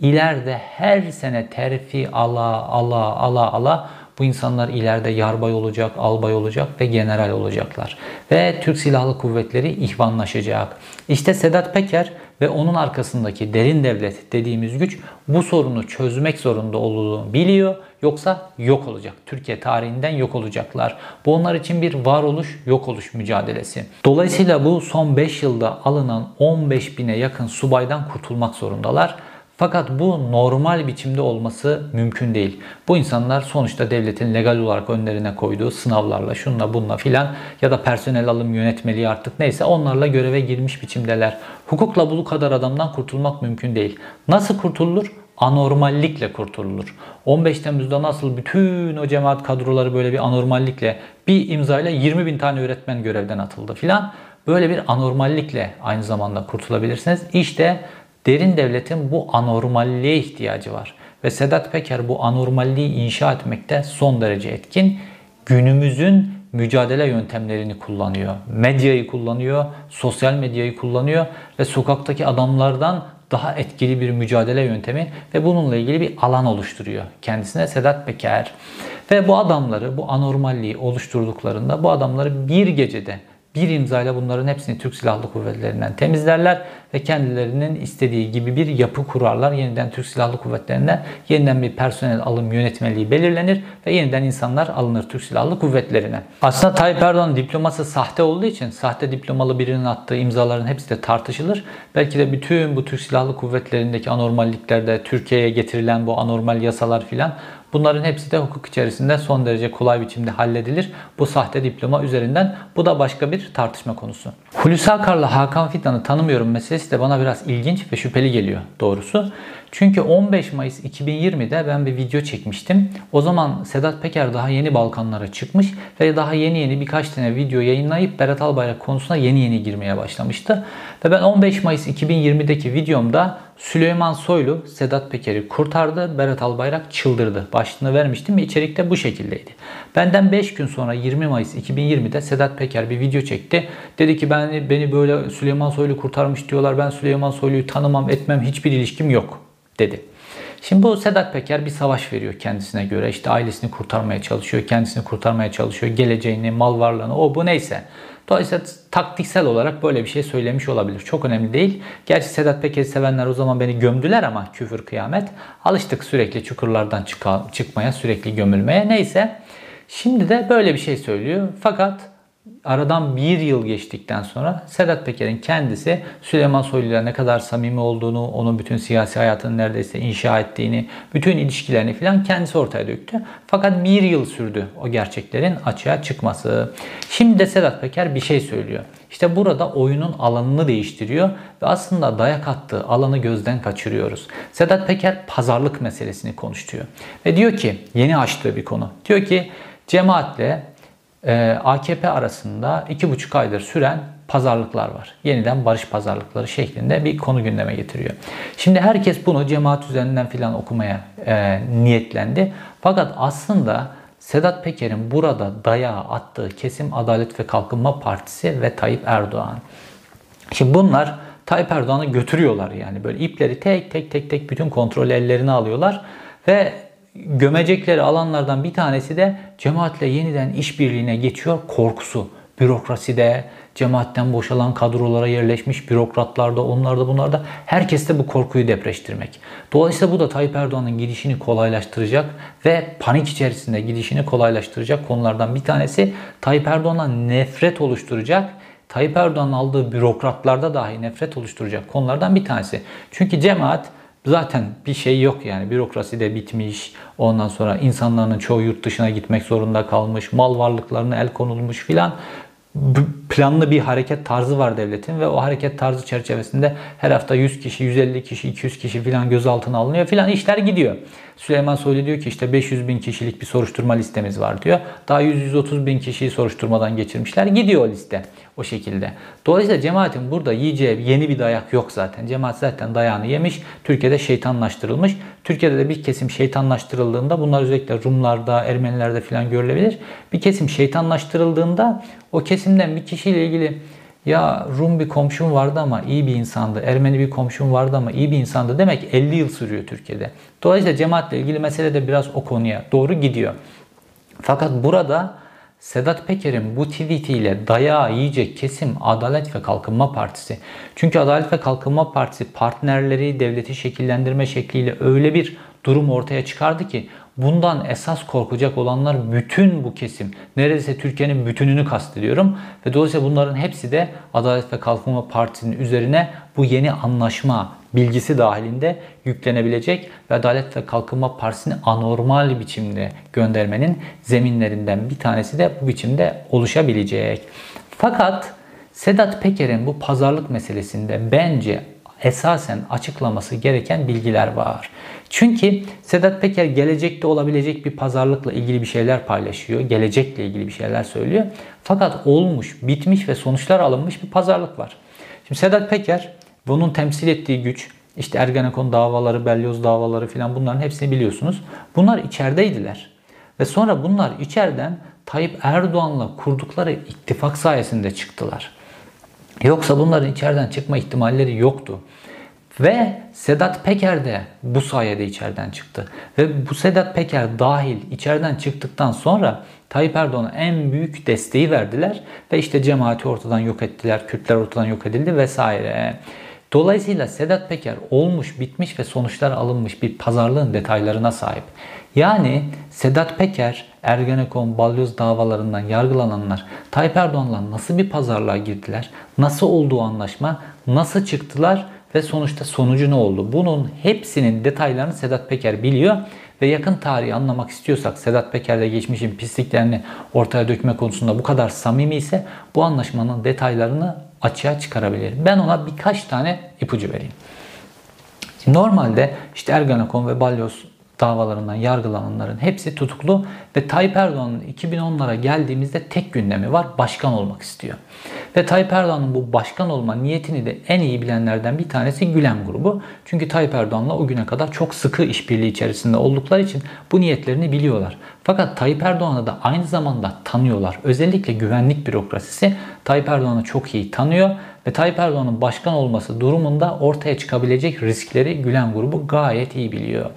Speaker 1: ileride her sene terfi ala ala ala ala Bu insanlar ileride yarbay olacak, albay olacak ve general olacaklar. Ve Türk Silahlı Kuvvetleri ihvanlaşacak. İşte Sedat Peker ve onun arkasındaki derin devlet dediğimiz güç bu sorunu çözmek zorunda olduğunu biliyor. Yoksa yok olacak. Türkiye tarihinden yok olacaklar. Bu onlar için bir varoluş yok oluş mücadelesi. Dolayısıyla bu son 5 yılda alınan 15 bine yakın subaydan kurtulmak zorundalar. Fakat bu normal biçimde olması mümkün değil. Bu insanlar sonuçta devletin legal olarak önlerine koyduğu sınavlarla, şunla bunla filan ya da personel alım yönetmeliği artık neyse onlarla göreve girmiş biçimdeler. Hukukla bu kadar adamdan kurtulmak mümkün değil. Nasıl kurtulur? anormallikle kurtulur. 15 Temmuz'da nasıl bütün o cemaat kadroları böyle bir anormallikle bir imzayla 20 bin tane öğretmen görevden atıldı filan. Böyle bir anormallikle aynı zamanda kurtulabilirsiniz. İşte derin devletin bu anormalliğe ihtiyacı var. Ve Sedat Peker bu anormalliği inşa etmekte son derece etkin. Günümüzün mücadele yöntemlerini kullanıyor. Medyayı kullanıyor, sosyal medyayı kullanıyor ve sokaktaki adamlardan daha etkili bir mücadele yöntemi ve bununla ilgili bir alan oluşturuyor. Kendisine Sedat Peker. Ve bu adamları, bu anormalliği oluşturduklarında bu adamları bir gecede bir imzayla bunların hepsini Türk Silahlı Kuvvetleri'nden temizlerler ve kendilerinin istediği gibi bir yapı kurarlar. Yeniden Türk Silahlı Kuvvetleri'nden yeniden bir personel alım yönetmeliği belirlenir ve yeniden insanlar alınır Türk Silahlı Kuvvetleri'ne. Aslında Tayyip Erdoğan diploması sahte olduğu için sahte diplomalı birinin attığı imzaların hepsi de tartışılır. Belki de bütün bu Türk Silahlı Kuvvetleri'ndeki anormalliklerde Türkiye'ye getirilen bu anormal yasalar filan Bunların hepsi de hukuk içerisinde son derece kolay biçimde halledilir. Bu sahte diploma üzerinden. Bu da başka bir tartışma konusu. Hulusi Akar'la Hakan Fidan'ı tanımıyorum meselesi de bana biraz ilginç ve şüpheli geliyor doğrusu. Çünkü 15 Mayıs 2020'de ben bir video çekmiştim. O zaman Sedat Peker daha yeni Balkanlara çıkmış ve daha yeni yeni birkaç tane video yayınlayıp Berat Albayrak konusuna yeni yeni girmeye başlamıştı. Ve ben 15 Mayıs 2020'deki videomda Süleyman Soylu Sedat Peker'i kurtardı. Berat Albayrak çıldırdı. Başlığını vermiştim ve içerikte bu şekildeydi. Benden 5 gün sonra 20 Mayıs 2020'de Sedat Peker bir video çekti. Dedi ki ben beni böyle Süleyman Soylu kurtarmış diyorlar. Ben Süleyman Soylu'yu tanımam etmem hiçbir ilişkim yok dedi. Şimdi bu Sedat Peker bir savaş veriyor kendisine göre. İşte ailesini kurtarmaya çalışıyor, kendisini kurtarmaya çalışıyor, geleceğini, mal varlığını, o bu neyse. Dolayısıyla taktiksel olarak böyle bir şey söylemiş olabilir. Çok önemli değil. Gerçi Sedat Peker'i sevenler o zaman beni gömdüler ama küfür kıyamet. Alıştık sürekli çukurlardan çıkmaya, sürekli gömülmeye. Neyse. Şimdi de böyle bir şey söylüyor. Fakat aradan bir yıl geçtikten sonra Sedat Peker'in kendisi Süleyman Soylu ile ne kadar samimi olduğunu, onun bütün siyasi hayatını neredeyse inşa ettiğini, bütün ilişkilerini falan kendisi ortaya döktü. Fakat bir yıl sürdü o gerçeklerin açığa çıkması. Şimdi de Sedat Peker bir şey söylüyor. İşte burada oyunun alanını değiştiriyor ve aslında dayak attığı alanı gözden kaçırıyoruz. Sedat Peker pazarlık meselesini konuşuyor. Ve diyor ki yeni açtığı bir konu. Diyor ki cemaatle AKP arasında iki buçuk aydır süren pazarlıklar var. Yeniden barış pazarlıkları şeklinde bir konu gündeme getiriyor. Şimdi herkes bunu cemaat üzerinden filan okumaya e, niyetlendi. Fakat aslında Sedat Peker'in burada dayağı attığı kesim Adalet ve Kalkınma Partisi ve Tayyip Erdoğan. Şimdi bunlar Tayyip Erdoğan'ı götürüyorlar yani böyle ipleri tek tek tek tek bütün kontrol ellerine alıyorlar ve gömecekleri alanlardan bir tanesi de cemaatle yeniden işbirliğine geçiyor korkusu. Bürokraside, cemaatten boşalan kadrolara yerleşmiş bürokratlarda, onlarda bunlarda herkeste bu korkuyu depreştirmek. Dolayısıyla bu da Tayyip Erdoğan'ın gidişini kolaylaştıracak ve panik içerisinde gidişini kolaylaştıracak konulardan bir tanesi Tayyip Erdoğan'a nefret oluşturacak Tayyip Erdoğan'ın aldığı bürokratlarda dahi nefret oluşturacak konulardan bir tanesi. Çünkü cemaat Zaten bir şey yok yani bürokrasi de bitmiş. Ondan sonra insanların çoğu yurt dışına gitmek zorunda kalmış. Mal varlıklarına el konulmuş filan planlı bir hareket tarzı var devletin ve o hareket tarzı çerçevesinde her hafta 100 kişi, 150 kişi, 200 kişi filan gözaltına alınıyor filan işler gidiyor. Süleyman Soylu diyor ki işte 500 bin kişilik bir soruşturma listemiz var diyor. Daha 100-130 bin kişiyi soruşturmadan geçirmişler. Gidiyor o liste o şekilde. Dolayısıyla cemaatin burada yiyeceği yeni bir dayak yok zaten. Cemaat zaten dayağını yemiş. Türkiye'de şeytanlaştırılmış. Türkiye'de de bir kesim şeytanlaştırıldığında bunlar özellikle Rumlarda, Ermenilerde filan görülebilir. Bir kesim şeytanlaştırıldığında o kesimden bir kişiyle ilgili ya Rum bir komşum vardı ama iyi bir insandı. Ermeni bir komşum vardı ama iyi bir insandı demek 50 yıl sürüyor Türkiye'de. Dolayısıyla cemaatle ilgili mesele de biraz o konuya doğru gidiyor. Fakat burada Sedat Peker'in bu tweetiyle dayağı yiyecek kesim Adalet ve Kalkınma Partisi. Çünkü Adalet ve Kalkınma Partisi partnerleri devleti şekillendirme şekliyle öyle bir durum ortaya çıkardı ki bundan esas korkacak olanlar bütün bu kesim. Neredeyse Türkiye'nin bütününü kastediyorum. Ve dolayısıyla bunların hepsi de Adalet ve Kalkınma Partisi'nin üzerine bu yeni anlaşma bilgisi dahilinde yüklenebilecek ve Adalet ve Kalkınma Partisi'ni anormal biçimde göndermenin zeminlerinden bir tanesi de bu biçimde oluşabilecek. Fakat Sedat Peker'in bu pazarlık meselesinde bence esasen açıklaması gereken bilgiler var. Çünkü Sedat Peker gelecekte olabilecek bir pazarlıkla ilgili bir şeyler paylaşıyor. Gelecekle ilgili bir şeyler söylüyor. Fakat olmuş, bitmiş ve sonuçlar alınmış bir pazarlık var. Şimdi Sedat Peker bunun temsil ettiği güç, işte Ergenekon davaları, Belyoz davaları filan bunların hepsini biliyorsunuz. Bunlar içerideydiler. Ve sonra bunlar içeriden Tayyip Erdoğan'la kurdukları ittifak sayesinde çıktılar. Yoksa bunların içeriden çıkma ihtimalleri yoktu. Ve Sedat Peker de bu sayede içeriden çıktı. Ve bu Sedat Peker dahil içeriden çıktıktan sonra Tayyip Erdoğan'a en büyük desteği verdiler. Ve işte cemaati ortadan yok ettiler, Kürtler ortadan yok edildi vesaire. Dolayısıyla Sedat Peker olmuş, bitmiş ve sonuçlar alınmış bir pazarlığın detaylarına sahip. Yani Sedat Peker, Ergenekon, Balyoz davalarından yargılananlar Tayyip Erdoğan'la nasıl bir pazarlığa girdiler? Nasıl olduğu anlaşma? Nasıl çıktılar? Ve sonuçta sonucu ne oldu? Bunun hepsinin detaylarını Sedat Peker biliyor ve yakın tarihi anlamak istiyorsak Sedat Peker'le geçmişin pisliklerini ortaya dökme konusunda bu kadar samimi ise bu anlaşmanın detaylarını açığa çıkarabilir. Ben ona birkaç tane ipucu vereyim. Şimdi normalde işte Ergenekon ve Balyoz davalarından yargılananların hepsi tutuklu ve Tayyip Erdoğan'ın 2010'lara geldiğimizde tek gündemi var. Başkan olmak istiyor. Ve Tayyip Erdoğan'ın bu başkan olma niyetini de en iyi bilenlerden bir tanesi Gülen grubu. Çünkü Tayyip Erdoğan'la o güne kadar çok sıkı işbirliği içerisinde oldukları için bu niyetlerini biliyorlar. Fakat Tayyip Erdoğan'ı da aynı zamanda tanıyorlar. Özellikle güvenlik bürokrasisi Tayyip Erdoğan'ı çok iyi tanıyor ve Tayyip Erdoğan'ın başkan olması durumunda ortaya çıkabilecek riskleri Gülen grubu gayet iyi biliyor.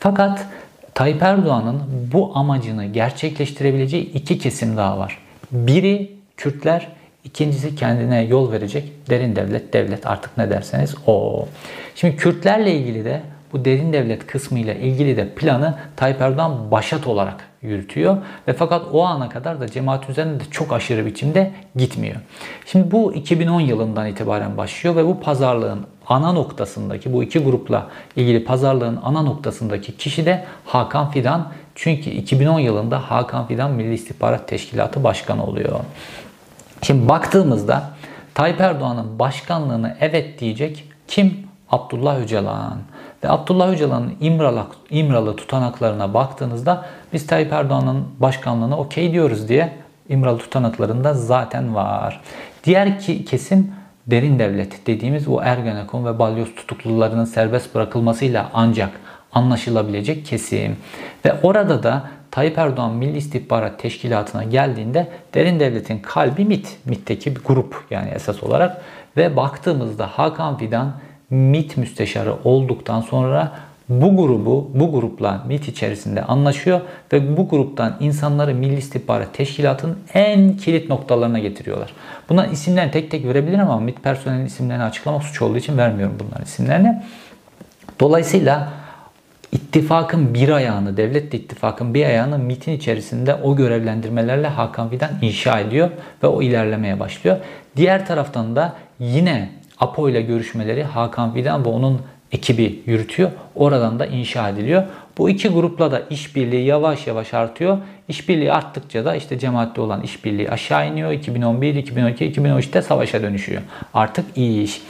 Speaker 1: Fakat Tayyip Erdoğan'ın bu amacını gerçekleştirebileceği iki kesim daha var. Biri Kürtler, ikincisi kendine yol verecek derin devlet, devlet artık ne derseniz o. Şimdi Kürtlerle ilgili de bu derin devlet kısmıyla ilgili de planı Tayyip Erdoğan başat olarak yürütüyor. Ve fakat o ana kadar da cemaat üzerinde çok aşırı biçimde gitmiyor. Şimdi bu 2010 yılından itibaren başlıyor ve bu pazarlığın ana noktasındaki bu iki grupla ilgili pazarlığın ana noktasındaki kişi de Hakan Fidan. Çünkü 2010 yılında Hakan Fidan Milli İstihbarat Teşkilatı Başkanı oluyor. Şimdi baktığımızda Tayyip Erdoğan'ın başkanlığını evet diyecek kim? Abdullah Öcalan. Ve Abdullah Öcalan'ın İmralı, İmralı tutanaklarına baktığınızda biz Tayyip Erdoğan'ın başkanlığına okey diyoruz diye İmralı tutanaklarında zaten var. Diğer ki kesim derin devlet dediğimiz bu Ergenekon ve Balyoz tutuklularının serbest bırakılmasıyla ancak anlaşılabilecek kesim. Ve orada da Tayyip Erdoğan Milli İstihbarat Teşkilatı'na geldiğinde derin devletin kalbi MIT. MIT'teki bir grup yani esas olarak. Ve baktığımızda Hakan Fidan MIT müsteşarı olduktan sonra bu grubu, bu grupla MIT içerisinde anlaşıyor ve bu gruptan insanları Milli İstihbarat Teşkilatı'nın en kilit noktalarına getiriyorlar. Buna isimlerini tek tek verebilirim ama MIT personelinin isimlerini açıklamak suç olduğu için vermiyorum bunların isimlerini. Dolayısıyla ittifakın bir ayağını, devletle ittifakın bir ayağını MIT'in içerisinde o görevlendirmelerle Hakan Fidan inşa ediyor ve o ilerlemeye başlıyor. Diğer taraftan da yine APO ile görüşmeleri Hakan Fidan ve onun ekibi yürütüyor. Oradan da inşa ediliyor. Bu iki grupla da işbirliği yavaş yavaş artıyor. İşbirliği arttıkça da işte cemaatle olan işbirliği aşağı iniyor. 2011, 2012, 2013'te savaşa dönüşüyor. Artık iyi iş.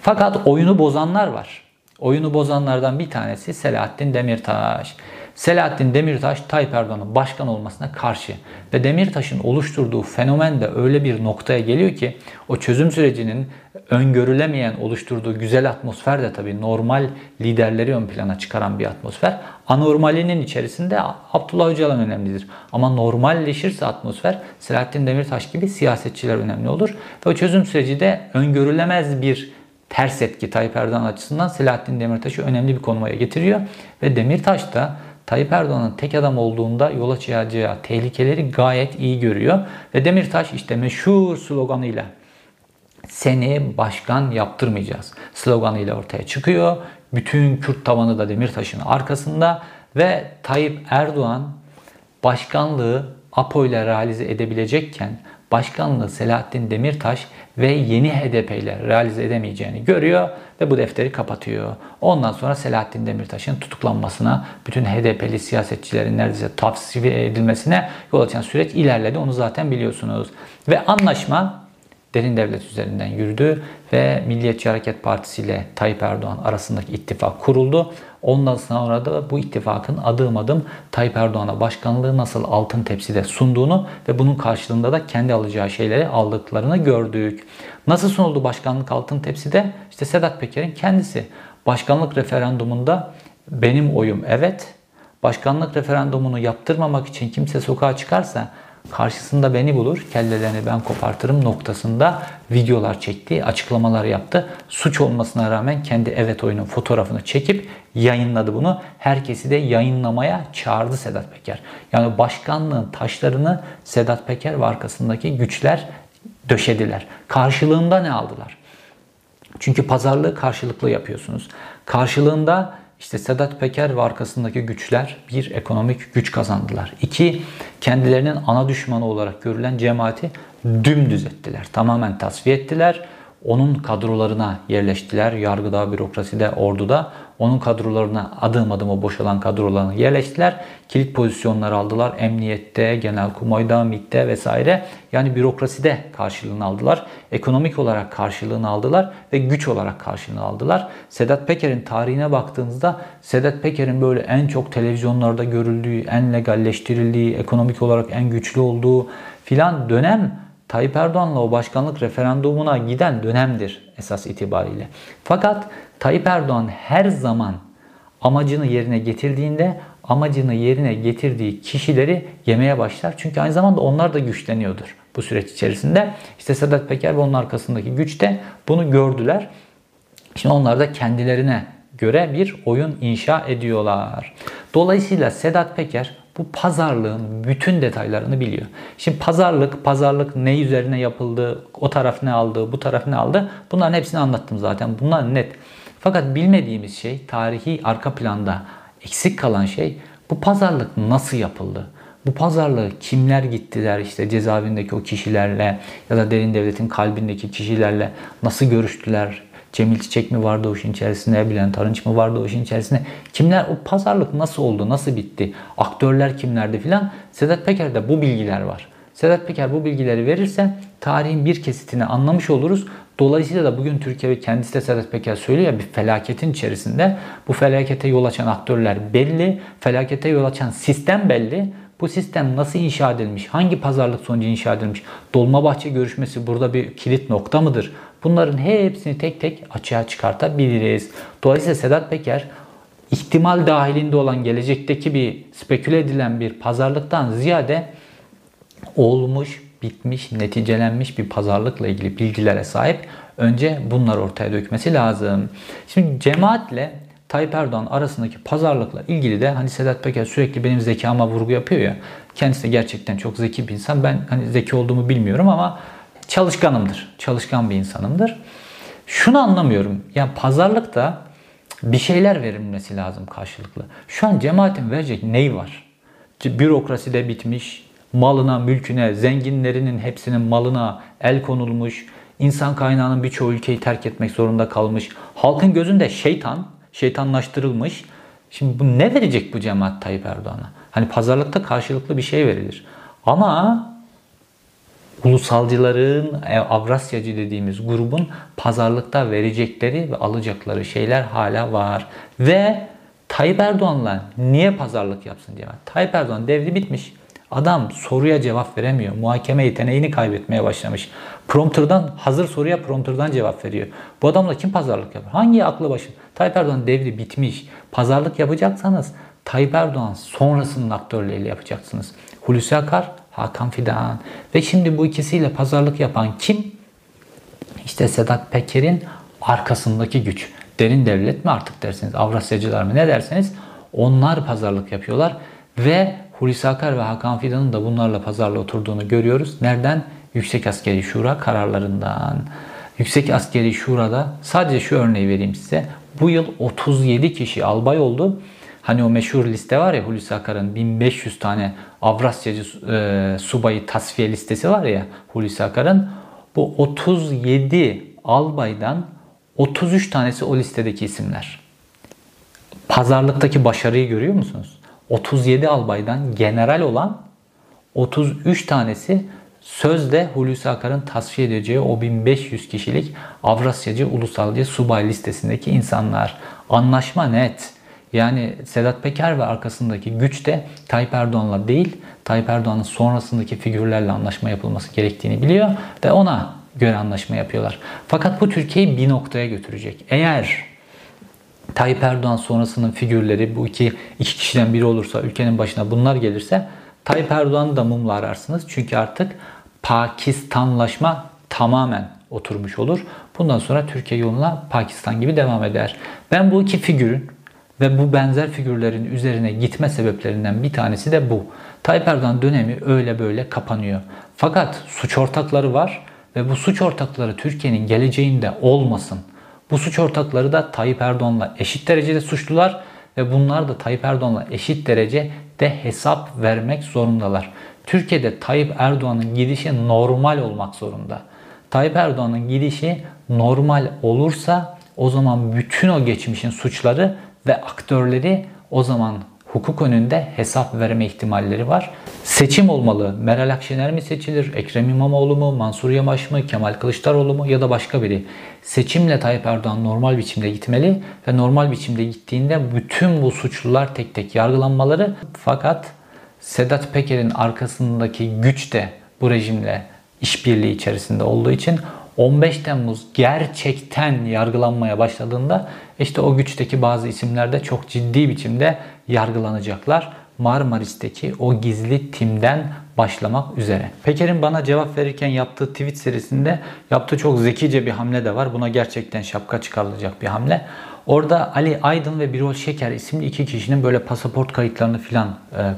Speaker 1: Fakat oyunu bozanlar var. Oyunu bozanlardan bir tanesi Selahattin Demirtaş. Selahattin Demirtaş Tayyip Erdoğan'ın başkan olmasına karşı ve Demirtaş'ın oluşturduğu fenomen de öyle bir noktaya geliyor ki o çözüm sürecinin öngörülemeyen oluşturduğu güzel atmosfer de tabii normal liderleri ön plana çıkaran bir atmosfer. Anormalinin içerisinde Abdullah Öcalan önemlidir. Ama normalleşirse atmosfer Selahattin Demirtaş gibi siyasetçiler önemli olur. Ve o çözüm süreci de öngörülemez bir ters etki Tayyip Erdoğan açısından Selahattin Demirtaş'ı önemli bir konumaya getiriyor. Ve Demirtaş da Tayyip Erdoğan'ın tek adam olduğunda yol açacağı tehlikeleri gayet iyi görüyor. Ve Demirtaş işte meşhur sloganıyla seni başkan yaptırmayacağız sloganıyla ortaya çıkıyor. Bütün Kürt tavanı da Demirtaş'ın arkasında ve Tayyip Erdoğan başkanlığı APO ile realize edebilecekken başkanlığı Selahattin Demirtaş ve yeni HDP ile realize edemeyeceğini görüyor ve bu defteri kapatıyor. Ondan sonra Selahattin Demirtaş'ın tutuklanmasına, bütün HDP'li siyasetçilerin neredeyse tavsiye edilmesine yol açan süreç ilerledi. Onu zaten biliyorsunuz. Ve anlaşma derin devlet üzerinden yürüdü ve Milliyetçi Hareket Partisi ile Tayyip Erdoğan arasındaki ittifak kuruldu. Ondan sonra da bu ittifakın adım adım Tayyip Erdoğan'a başkanlığı nasıl altın tepside sunduğunu ve bunun karşılığında da kendi alacağı şeyleri aldıklarını gördük. Nasıl sunuldu başkanlık altın tepside? İşte Sedat Peker'in kendisi. Başkanlık referandumunda benim oyum evet. Başkanlık referandumunu yaptırmamak için kimse sokağa çıkarsa karşısında beni bulur, kellelerini ben kopartırım noktasında videolar çekti, açıklamalar yaptı. Suç olmasına rağmen kendi evet oyunun fotoğrafını çekip yayınladı bunu. Herkesi de yayınlamaya çağırdı Sedat Peker. Yani başkanlığın taşlarını Sedat Peker ve arkasındaki güçler döşediler. Karşılığında ne aldılar? Çünkü pazarlığı karşılıklı yapıyorsunuz. Karşılığında işte Sedat Peker ve arkasındaki güçler bir ekonomik güç kazandılar. İki kendilerinin ana düşmanı olarak görülen cemaati dümdüz ettiler. Tamamen tasfiye ettiler. Onun kadrolarına yerleştiler. Yargıda, bürokraside, orduda. Onun kadrolarına adım adım o boşalan kadrolarına yerleştiler. Kilit pozisyonlar aldılar. Emniyette, genelkurmayda, MİT'te vesaire. Yani bürokraside karşılığını aldılar. Ekonomik olarak karşılığını aldılar ve güç olarak karşılığını aldılar. Sedat Peker'in tarihine baktığınızda Sedat Peker'in böyle en çok televizyonlarda görüldüğü, en legalleştirildiği, ekonomik olarak en güçlü olduğu filan dönem Tayyip Erdoğan'la o başkanlık referandumuna giden dönemdir esas itibariyle. Fakat Tayyip Erdoğan her zaman amacını yerine getirdiğinde amacını yerine getirdiği kişileri yemeye başlar. Çünkü aynı zamanda onlar da güçleniyordur bu süreç içerisinde. İşte Sedat Peker ve onun arkasındaki güç de bunu gördüler. Şimdi onlar da kendilerine göre bir oyun inşa ediyorlar. Dolayısıyla Sedat Peker bu pazarlığın bütün detaylarını biliyor. Şimdi pazarlık, pazarlık ne üzerine yapıldı, o taraf ne aldı, bu taraf ne aldı bunların hepsini anlattım zaten. Bunlar net. Fakat bilmediğimiz şey tarihi arka planda eksik kalan şey bu pazarlık nasıl yapıldı? Bu pazarlığı kimler gittiler işte cezaevindeki o kişilerle ya da derin devletin kalbindeki kişilerle nasıl görüştüler? Cemil Çiçek mi vardı o işin içerisinde? Bülent Arınç mı vardı o işin içerisinde? Kimler o pazarlık nasıl oldu? Nasıl bitti? Aktörler kimlerdi filan? Sedat Peker'de bu bilgiler var. Sedat Peker bu bilgileri verirse tarihin bir kesitini anlamış oluruz. Dolayısıyla da bugün Türkiye kendisi de Sedat Peker söylüyor ya bir felaketin içerisinde. Bu felakete yol açan aktörler belli. Felakete yol açan sistem belli. Bu sistem nasıl inşa edilmiş? Hangi pazarlık sonucu inşa edilmiş? Dolmabahçe görüşmesi burada bir kilit nokta mıdır? Bunların hepsini tek tek açığa çıkartabiliriz. Dolayısıyla Sedat Peker ihtimal dahilinde olan gelecekteki bir speküle edilen bir pazarlıktan ziyade olmuş, bitmiş, neticelenmiş bir pazarlıkla ilgili bilgilere sahip. Önce bunlar ortaya dökmesi lazım. Şimdi cemaatle Tayyip Erdoğan arasındaki pazarlıkla ilgili de hani Sedat Peker sürekli benim zekama vurgu yapıyor ya. Kendisi de gerçekten çok zeki bir insan. Ben hani zeki olduğumu bilmiyorum ama çalışkanımdır. Çalışkan bir insanımdır. Şunu anlamıyorum. Yani pazarlıkta bir şeyler verilmesi lazım karşılıklı. Şu an cemaatin verecek neyi var? Bürokrasi de bitmiş. Malına, mülküne, zenginlerinin hepsinin malına el konulmuş. İnsan kaynağının birçoğu ülkeyi terk etmek zorunda kalmış. Halkın gözünde şeytan, şeytanlaştırılmış. Şimdi bu ne verecek bu cemaat Tayyip Erdoğan'a? Hani pazarlıkta karşılıklı bir şey verilir. Ama ulusalcıların, e, Avrasyacı dediğimiz grubun pazarlıkta verecekleri ve alacakları şeyler hala var. Ve Tayyip Erdoğan'la niye pazarlık yapsın diye. Tayyip Erdoğan devri bitmiş. Adam soruya cevap veremiyor. Muhakeme yeteneğini kaybetmeye başlamış. Prompter'dan, hazır soruya prompter'dan cevap veriyor. Bu adamla kim pazarlık yapar? Hangi aklı başı? Tayyip Erdoğan devri bitmiş. Pazarlık yapacaksanız Tayyip Erdoğan sonrasının aktörleriyle yapacaksınız. Hulusi Akar Hakan Fidan. Ve şimdi bu ikisiyle pazarlık yapan kim? İşte Sedat Peker'in arkasındaki güç. Derin devlet mi artık dersiniz, Avrasyacılar mı ne derseniz Onlar pazarlık yapıyorlar ve Hulusi Akar ve Hakan Fidan'ın da bunlarla pazarla oturduğunu görüyoruz. Nereden? Yüksek Askeri Şura kararlarından. Yüksek Askeri Şura'da sadece şu örneği vereyim size. Bu yıl 37 kişi albay oldu. Hani o meşhur liste var ya Hulusi Akar'ın 1500 tane Avrasyacı e, subayı tasfiye listesi var ya Hulusi Akar'ın. Bu 37 albaydan 33 tanesi o listedeki isimler. Pazarlıktaki başarıyı görüyor musunuz? 37 albaydan general olan 33 tanesi sözde Hulusi Akar'ın tasfiye edeceği o 1500 kişilik Avrasyacı Ulusalcı subay listesindeki insanlar. Anlaşma net. Yani Sedat Peker ve arkasındaki güç de Tayyip Erdoğan'la değil, Tayyip Erdoğan'ın sonrasındaki figürlerle anlaşma yapılması gerektiğini biliyor ve ona göre anlaşma yapıyorlar. Fakat bu Türkiye'yi bir noktaya götürecek. Eğer Tayyip Erdoğan sonrasının figürleri bu iki, iki kişiden biri olursa ülkenin başına bunlar gelirse Tayyip Erdoğan'ı da mumla ararsınız. Çünkü artık Pakistanlaşma tamamen oturmuş olur. Bundan sonra Türkiye yoluna Pakistan gibi devam eder. Ben bu iki figürün ve bu benzer figürlerin üzerine gitme sebeplerinden bir tanesi de bu. Tayyip Erdoğan dönemi öyle böyle kapanıyor. Fakat suç ortakları var ve bu suç ortakları Türkiye'nin geleceğinde olmasın. Bu suç ortakları da Tayyip Erdoğan'la eşit derecede suçlular ve bunlar da Tayyip Erdoğan'la eşit derecede hesap vermek zorundalar. Türkiye'de Tayyip Erdoğan'ın gidişi normal olmak zorunda. Tayyip Erdoğan'ın gidişi normal olursa o zaman bütün o geçmişin suçları ve aktörleri o zaman hukuk önünde hesap verme ihtimalleri var. Seçim olmalı. Meral Akşener mi seçilir? Ekrem İmamoğlu mu? Mansur Yavaş mı? Kemal Kılıçdaroğlu mu? Ya da başka biri. Seçimle Tayyip Erdoğan normal biçimde gitmeli ve normal biçimde gittiğinde bütün bu suçlular tek tek yargılanmaları fakat Sedat Peker'in arkasındaki güç de bu rejimle işbirliği içerisinde olduğu için 15 Temmuz gerçekten yargılanmaya başladığında işte o güçteki bazı isimler de çok ciddi biçimde yargılanacaklar. Marmaris'teki o gizli timden başlamak üzere. Peker'in bana cevap verirken yaptığı tweet serisinde yaptığı çok zekice bir hamle de var. Buna gerçekten şapka çıkarılacak bir hamle. Orada Ali Aydın ve Birol Şeker isimli iki kişinin böyle pasaport kayıtlarını filan e,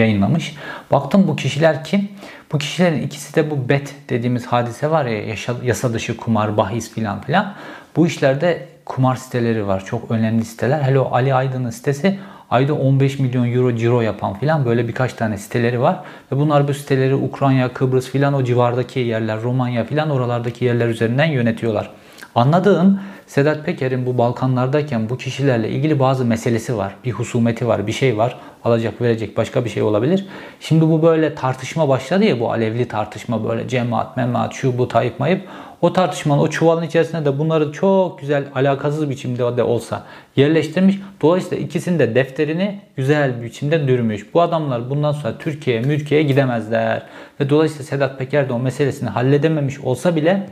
Speaker 1: yayınlamış. Baktım bu kişiler kim? Bu kişilerin ikisi de bu bet dediğimiz hadise var ya yasa dışı kumar, bahis filan filan. Bu işlerde kumar siteleri var. Çok önemli siteler. Hele o Ali Aydın'ın sitesi ayda 15 milyon euro ciro yapan filan böyle birkaç tane siteleri var. Ve bunlar bu siteleri Ukrayna, Kıbrıs filan o civardaki yerler, Romanya filan oralardaki yerler üzerinden yönetiyorlar. Anladığım Sedat Peker'in bu Balkanlardayken bu kişilerle ilgili bazı meselesi var. Bir husumeti var, bir şey var. Alacak, verecek başka bir şey olabilir. Şimdi bu böyle tartışma başladı ya bu alevli tartışma böyle cemaat, memaat, şu bu, Tayyip mayıp. O tartışmanın o çuvalın içerisinde de bunları çok güzel alakasız biçimde de olsa yerleştirmiş. Dolayısıyla ikisinin de defterini güzel bir biçimde dürmüş. Bu adamlar bundan sonra Türkiye'ye, mülkiye gidemezler. Ve dolayısıyla Sedat Peker de o meselesini halledememiş olsa bile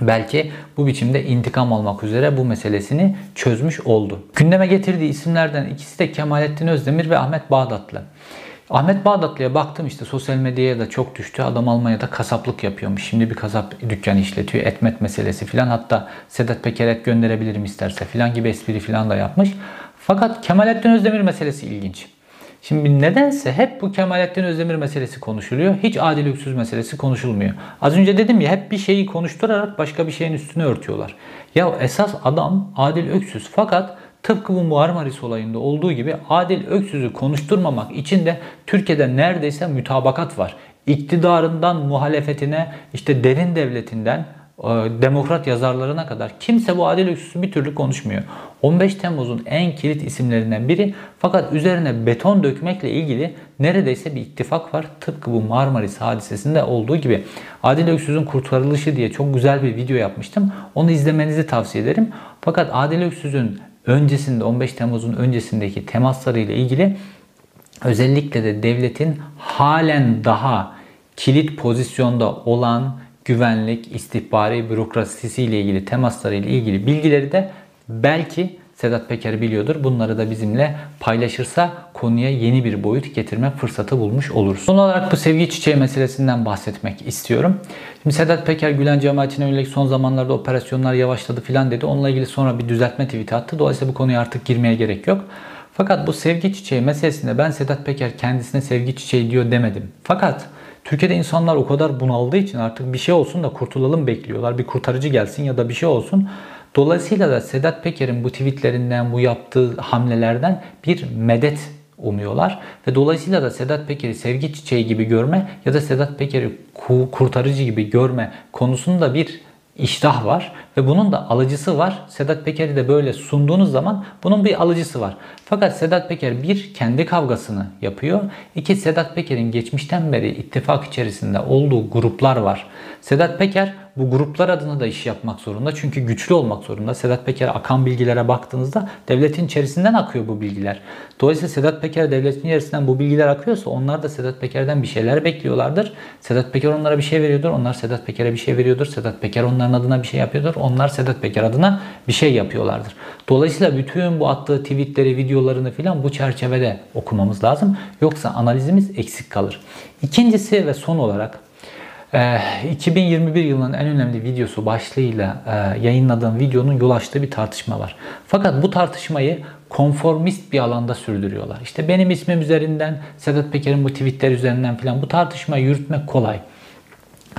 Speaker 1: belki bu biçimde intikam almak üzere bu meselesini çözmüş oldu. Gündeme getirdiği isimlerden ikisi de Kemalettin Özdemir ve Ahmet Bağdatlı. Ahmet Bağdatlı'ya baktım işte sosyal medyaya da çok düştü. Adam Almanya'da kasaplık yapıyormuş. Şimdi bir kasap dükkanı işletiyor. Etmet meselesi filan. Hatta Sedat Peker et gönderebilirim isterse filan gibi espri filan da yapmış. Fakat Kemalettin Özdemir meselesi ilginç. Şimdi nedense hep bu Kemalettin Özdemir meselesi konuşuluyor. Hiç Adil Öksüz meselesi konuşulmuyor. Az önce dedim ya hep bir şeyi konuşturarak başka bir şeyin üstüne örtüyorlar. Ya esas adam Adil Öksüz fakat tıpkı bu Marmaris olayında olduğu gibi Adil Öksüz'ü konuşturmamak için de Türkiye'de neredeyse mütabakat var. İktidarından muhalefetine işte derin devletinden demokrat yazarlarına kadar kimse bu adil öksüzü bir türlü konuşmuyor. 15 Temmuz'un en kilit isimlerinden biri fakat üzerine beton dökmekle ilgili neredeyse bir ittifak var. Tıpkı bu Marmaris hadisesinde olduğu gibi. Adil Öksüz'ün kurtarılışı diye çok güzel bir video yapmıştım. Onu izlemenizi tavsiye ederim. Fakat Adil Öksüz'ün öncesinde 15 Temmuz'un öncesindeki temasları ile ilgili özellikle de devletin halen daha kilit pozisyonda olan güvenlik, istihbari bürokrasisi ile ilgili temasları ile ilgili bilgileri de belki Sedat Peker biliyordur. Bunları da bizimle paylaşırsa konuya yeni bir boyut getirme fırsatı bulmuş oluruz. Son olarak bu sevgi çiçeği meselesinden bahsetmek istiyorum. Şimdi Sedat Peker Gülen cemaatine yönelik son zamanlarda operasyonlar yavaşladı filan dedi. Onunla ilgili sonra bir düzeltme tweet attı. Dolayısıyla bu konuya artık girmeye gerek yok. Fakat bu sevgi çiçeği meselesinde ben Sedat Peker kendisine sevgi çiçeği diyor demedim. Fakat Türkiye'de insanlar o kadar bunaldığı için artık bir şey olsun da kurtulalım bekliyorlar. Bir kurtarıcı gelsin ya da bir şey olsun. Dolayısıyla da Sedat Peker'in bu tweetlerinden, bu yaptığı hamlelerden bir medet umuyorlar. Ve dolayısıyla da Sedat Peker'i sevgi çiçeği gibi görme ya da Sedat Peker'i kurtarıcı gibi görme konusunda bir iştah var ve bunun da alıcısı var. Sedat Peker'i de böyle sunduğunuz zaman bunun bir alıcısı var. Fakat Sedat Peker bir kendi kavgasını yapıyor. İki Sedat Peker'in geçmişten beri ittifak içerisinde olduğu gruplar var. Sedat Peker bu gruplar adına da iş yapmak zorunda. Çünkü güçlü olmak zorunda. Sedat Peker akan bilgilere baktığınızda devletin içerisinden akıyor bu bilgiler. Dolayısıyla Sedat Peker devletin içerisinden bu bilgiler akıyorsa onlar da Sedat Peker'den bir şeyler bekliyorlardır. Sedat Peker onlara bir şey veriyordur. Onlar Sedat Peker'e bir şey veriyordur. Sedat Peker onların adına bir şey yapıyordur. Onlar Sedat Peker adına bir şey yapıyorlardır. Dolayısıyla bütün bu attığı tweetleri, videolarını filan bu çerçevede okumamız lazım. Yoksa analizimiz eksik kalır. İkincisi ve son olarak 2021 ee, yılının en önemli videosu başlığıyla e, yayınladığım videonun yol açtığı bir tartışma var. Fakat bu tartışmayı konformist bir alanda sürdürüyorlar. İşte benim ismim üzerinden, Sedat Peker'in bu tweetler üzerinden filan bu tartışmayı yürütmek kolay.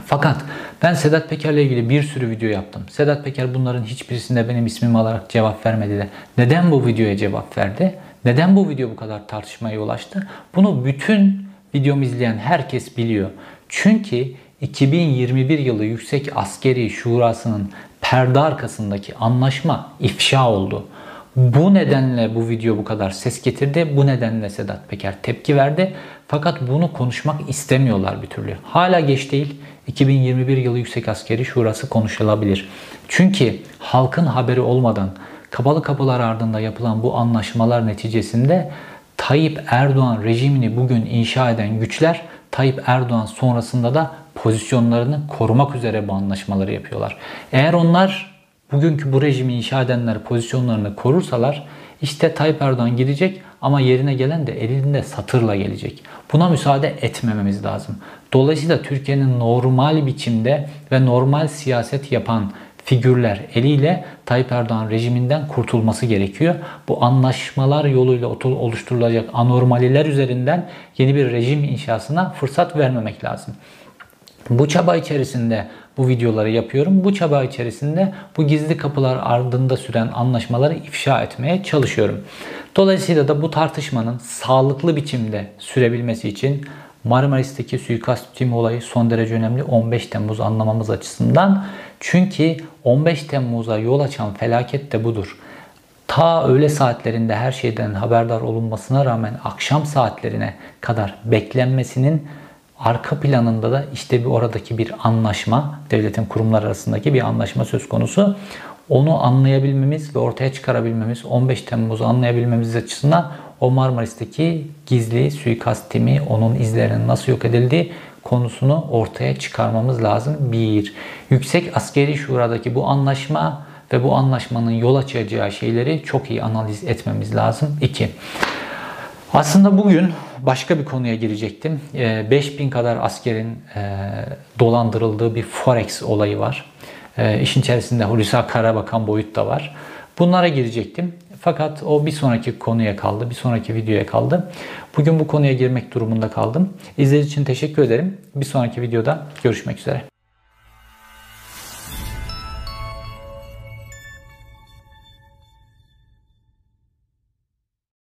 Speaker 1: Fakat ben Sedat Peker'le ilgili bir sürü video yaptım. Sedat Peker bunların hiçbirisinde benim ismimi alarak cevap vermedi de. Neden bu videoya cevap verdi? Neden bu video bu kadar tartışmaya yol açtı? Bunu bütün videomu izleyen herkes biliyor. Çünkü 2021 yılı Yüksek Askeri Şurası'nın perde arkasındaki anlaşma ifşa oldu. Bu nedenle bu video bu kadar ses getirdi. Bu nedenle Sedat Peker tepki verdi. Fakat bunu konuşmak istemiyorlar bir türlü. Hala geç değil. 2021 yılı Yüksek Askeri Şurası konuşulabilir. Çünkü halkın haberi olmadan kapalı kapılar ardında yapılan bu anlaşmalar neticesinde Tayyip Erdoğan rejimini bugün inşa eden güçler Tayyip Erdoğan sonrasında da pozisyonlarını korumak üzere bu anlaşmaları yapıyorlar. Eğer onlar bugünkü bu rejimi inşa edenler pozisyonlarını korursalar işte Tayyip Erdoğan gidecek ama yerine gelen de elinde satırla gelecek. Buna müsaade etmememiz lazım. Dolayısıyla Türkiye'nin normal biçimde ve normal siyaset yapan figürler eliyle Tayyip Erdoğan rejiminden kurtulması gerekiyor. Bu anlaşmalar yoluyla oluşturulacak anormaliler üzerinden yeni bir rejim inşasına fırsat vermemek lazım. Bu çaba içerisinde bu videoları yapıyorum. Bu çaba içerisinde bu gizli kapılar ardında süren anlaşmaları ifşa etmeye çalışıyorum. Dolayısıyla da bu tartışmanın sağlıklı biçimde sürebilmesi için Marmaris'teki suikast timi olayı son derece önemli 15 Temmuz anlamamız açısından. Çünkü 15 Temmuz'a yol açan felaket de budur. Ta öğle saatlerinde her şeyden haberdar olunmasına rağmen akşam saatlerine kadar beklenmesinin arka planında da işte bir oradaki bir anlaşma, devletin kurumlar arasındaki bir anlaşma söz konusu. Onu anlayabilmemiz ve ortaya çıkarabilmemiz, 15 Temmuz'u anlayabilmemiz açısından o Marmaris'teki gizli suikast timi, onun izlerinin nasıl yok edildiği konusunu ortaya çıkarmamız lazım. Bir, yüksek askeri şuradaki bu anlaşma ve bu anlaşmanın yol açacağı şeyleri çok iyi analiz etmemiz lazım. İki, aslında bugün başka bir konuya girecektim. 5000 ee, kadar askerin e, dolandırıldığı bir Forex olayı var. Ee, işin içerisinde Hulusi Akar'a bakan boyut da var. Bunlara girecektim. Fakat o bir sonraki konuya kaldı, bir sonraki videoya kaldı. Bugün bu konuya girmek durumunda kaldım. İzlediğiniz için teşekkür ederim. Bir sonraki videoda görüşmek üzere.